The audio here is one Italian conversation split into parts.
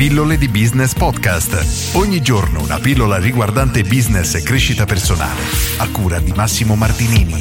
Pillole di Business Podcast. Ogni giorno una pillola riguardante business e crescita personale. A cura di Massimo Martinini.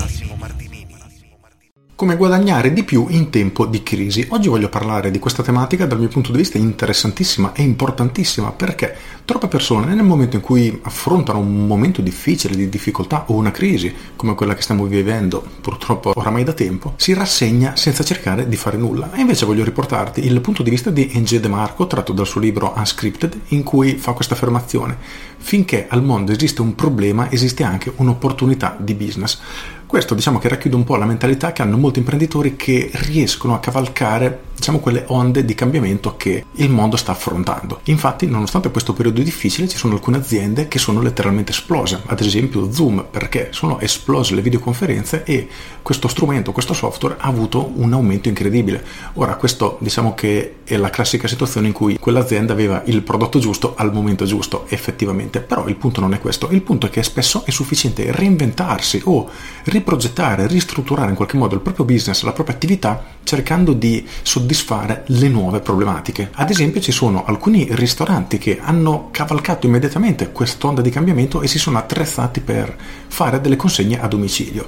Come guadagnare di più in tempo di crisi. Oggi voglio parlare di questa tematica dal mio punto di vista interessantissima e importantissima perché troppe persone nel momento in cui affrontano un momento difficile di difficoltà o una crisi come quella che stiamo vivendo purtroppo oramai da tempo, si rassegna senza cercare di fare nulla. E invece voglio riportarti il punto di vista di Enge De Marco tratto dal suo libro Unscripted in cui fa questa affermazione. Finché al mondo esiste un problema esiste anche un'opportunità di business. Questo diciamo che racchiude un po' la mentalità che hanno molti imprenditori che riescono a cavalcare diciamo quelle onde di cambiamento che il mondo sta affrontando. Infatti, nonostante questo periodo difficile, ci sono alcune aziende che sono letteralmente esplose, ad esempio Zoom, perché sono esplose le videoconferenze e questo strumento, questo software ha avuto un aumento incredibile. Ora, questo diciamo che è la classica situazione in cui quell'azienda aveva il prodotto giusto al momento giusto, effettivamente, però il punto non è questo, il punto è che spesso è sufficiente reinventarsi o riprogettare, ristrutturare in qualche modo il proprio business, la propria attività, cercando di soddisfare le nuove problematiche. Ad esempio ci sono alcuni ristoranti che hanno cavalcato immediatamente quest'onda di cambiamento e si sono attrezzati per fare delle consegne a domicilio.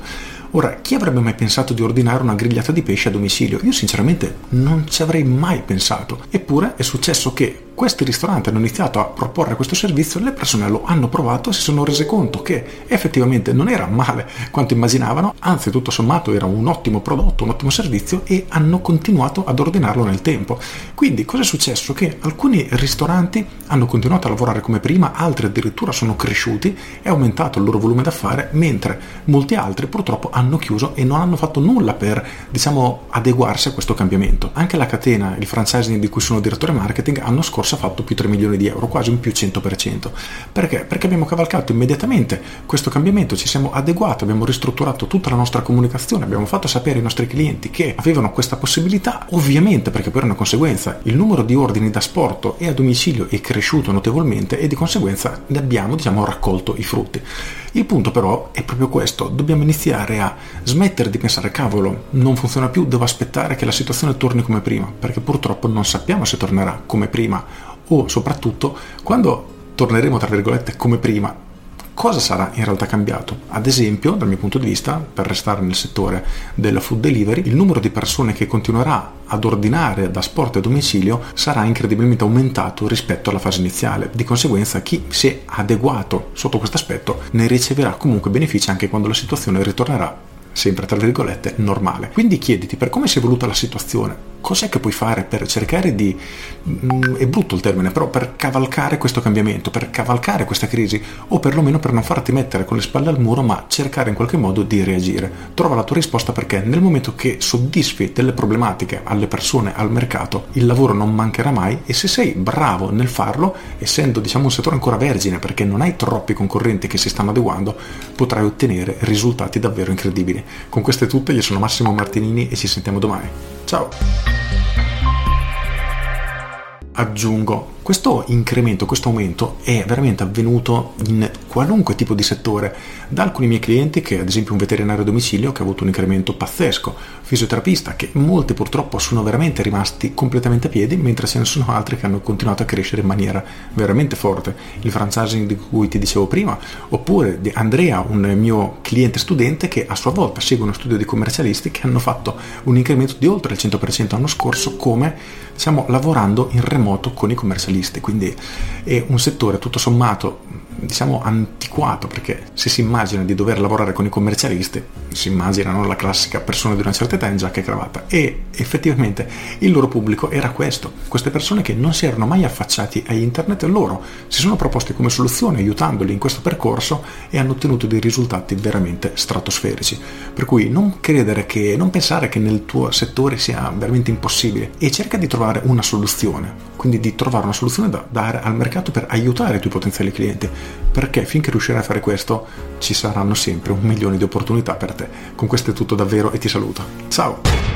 Ora, chi avrebbe mai pensato di ordinare una grigliata di pesce a domicilio? Io sinceramente non ci avrei mai pensato. Eppure è successo che questi ristoranti hanno iniziato a proporre questo servizio, le persone lo hanno provato e si sono rese conto che effettivamente non era male quanto immaginavano, anzi tutto sommato era un ottimo prodotto, un ottimo servizio e hanno continuato ad ordinarlo nel tempo. Quindi cosa è successo? Che alcuni ristoranti hanno continuato a lavorare come prima, altri addirittura sono cresciuti, è aumentato il loro volume d'affare, mentre molti altri purtroppo hanno chiuso e non hanno fatto nulla per, diciamo, adeguarsi a questo cambiamento. Anche la catena, il franchising di cui sono direttore marketing, hanno scorso ha fatto più 3 milioni di euro, quasi un più 100%. Perché? Perché abbiamo cavalcato immediatamente questo cambiamento, ci siamo adeguati, abbiamo ristrutturato tutta la nostra comunicazione, abbiamo fatto sapere ai nostri clienti che avevano questa possibilità, ovviamente perché per una conseguenza il numero di ordini da sporto e a domicilio è cresciuto notevolmente e di conseguenza ne abbiamo diciamo, raccolto i frutti. Il punto però è proprio questo, dobbiamo iniziare a smettere di pensare cavolo, non funziona più, devo aspettare che la situazione torni come prima, perché purtroppo non sappiamo se tornerà come prima o soprattutto quando torneremo tra virgolette come prima cosa sarà in realtà cambiato? Ad esempio, dal mio punto di vista, per restare nel settore della food delivery, il numero di persone che continuerà ad ordinare da sport a domicilio sarà incredibilmente aumentato rispetto alla fase iniziale. Di conseguenza, chi si è adeguato sotto questo aspetto ne riceverà comunque benefici anche quando la situazione ritornerà sempre tra virgolette normale. Quindi chiediti per come si è evoluta la situazione, cos'è che puoi fare per cercare di, mm, è brutto il termine, però per cavalcare questo cambiamento, per cavalcare questa crisi o perlomeno per non farti mettere con le spalle al muro, ma cercare in qualche modo di reagire. Trova la tua risposta perché nel momento che soddisfi delle problematiche alle persone, al mercato, il lavoro non mancherà mai e se sei bravo nel farlo, essendo diciamo un settore ancora vergine perché non hai troppi concorrenti che si stanno adeguando, potrai ottenere risultati davvero incredibili. Con queste tutte, io sono Massimo Martinini e ci sentiamo domani. Ciao! Aggiungo questo incremento, questo aumento è veramente avvenuto in qualunque tipo di settore, da alcuni miei clienti che ad esempio un veterinario a domicilio che ha avuto un incremento pazzesco, fisioterapista che molti purtroppo sono veramente rimasti completamente a piedi, mentre ce ne sono altri che hanno continuato a crescere in maniera veramente forte. Il franchising di cui ti dicevo prima, oppure di Andrea, un mio cliente studente che a sua volta segue uno studio di commercialisti che hanno fatto un incremento di oltre il 100% l'anno scorso come diciamo lavorando in remoto con i commercialisti specialisti, quindi è un settore tutto sommato diciamo antiquato perché se si immagina di dover lavorare con i commercialisti si immaginano la classica persona di una certa età in giacca e cravatta. E effettivamente il loro pubblico era questo queste persone che non si erano mai affacciati a internet loro si sono proposti come soluzione aiutandoli in questo percorso e hanno ottenuto dei risultati veramente stratosferici. Per cui non credere che non pensare che nel tuo settore sia veramente impossibile e cerca di trovare una soluzione quindi di trovare una soluzione da dare al mercato per aiutare i tuoi potenziali clienti perché finché riuscirai a fare questo ci saranno sempre un milione di opportunità per te. Con questo è tutto davvero e ti saluto. Ciao!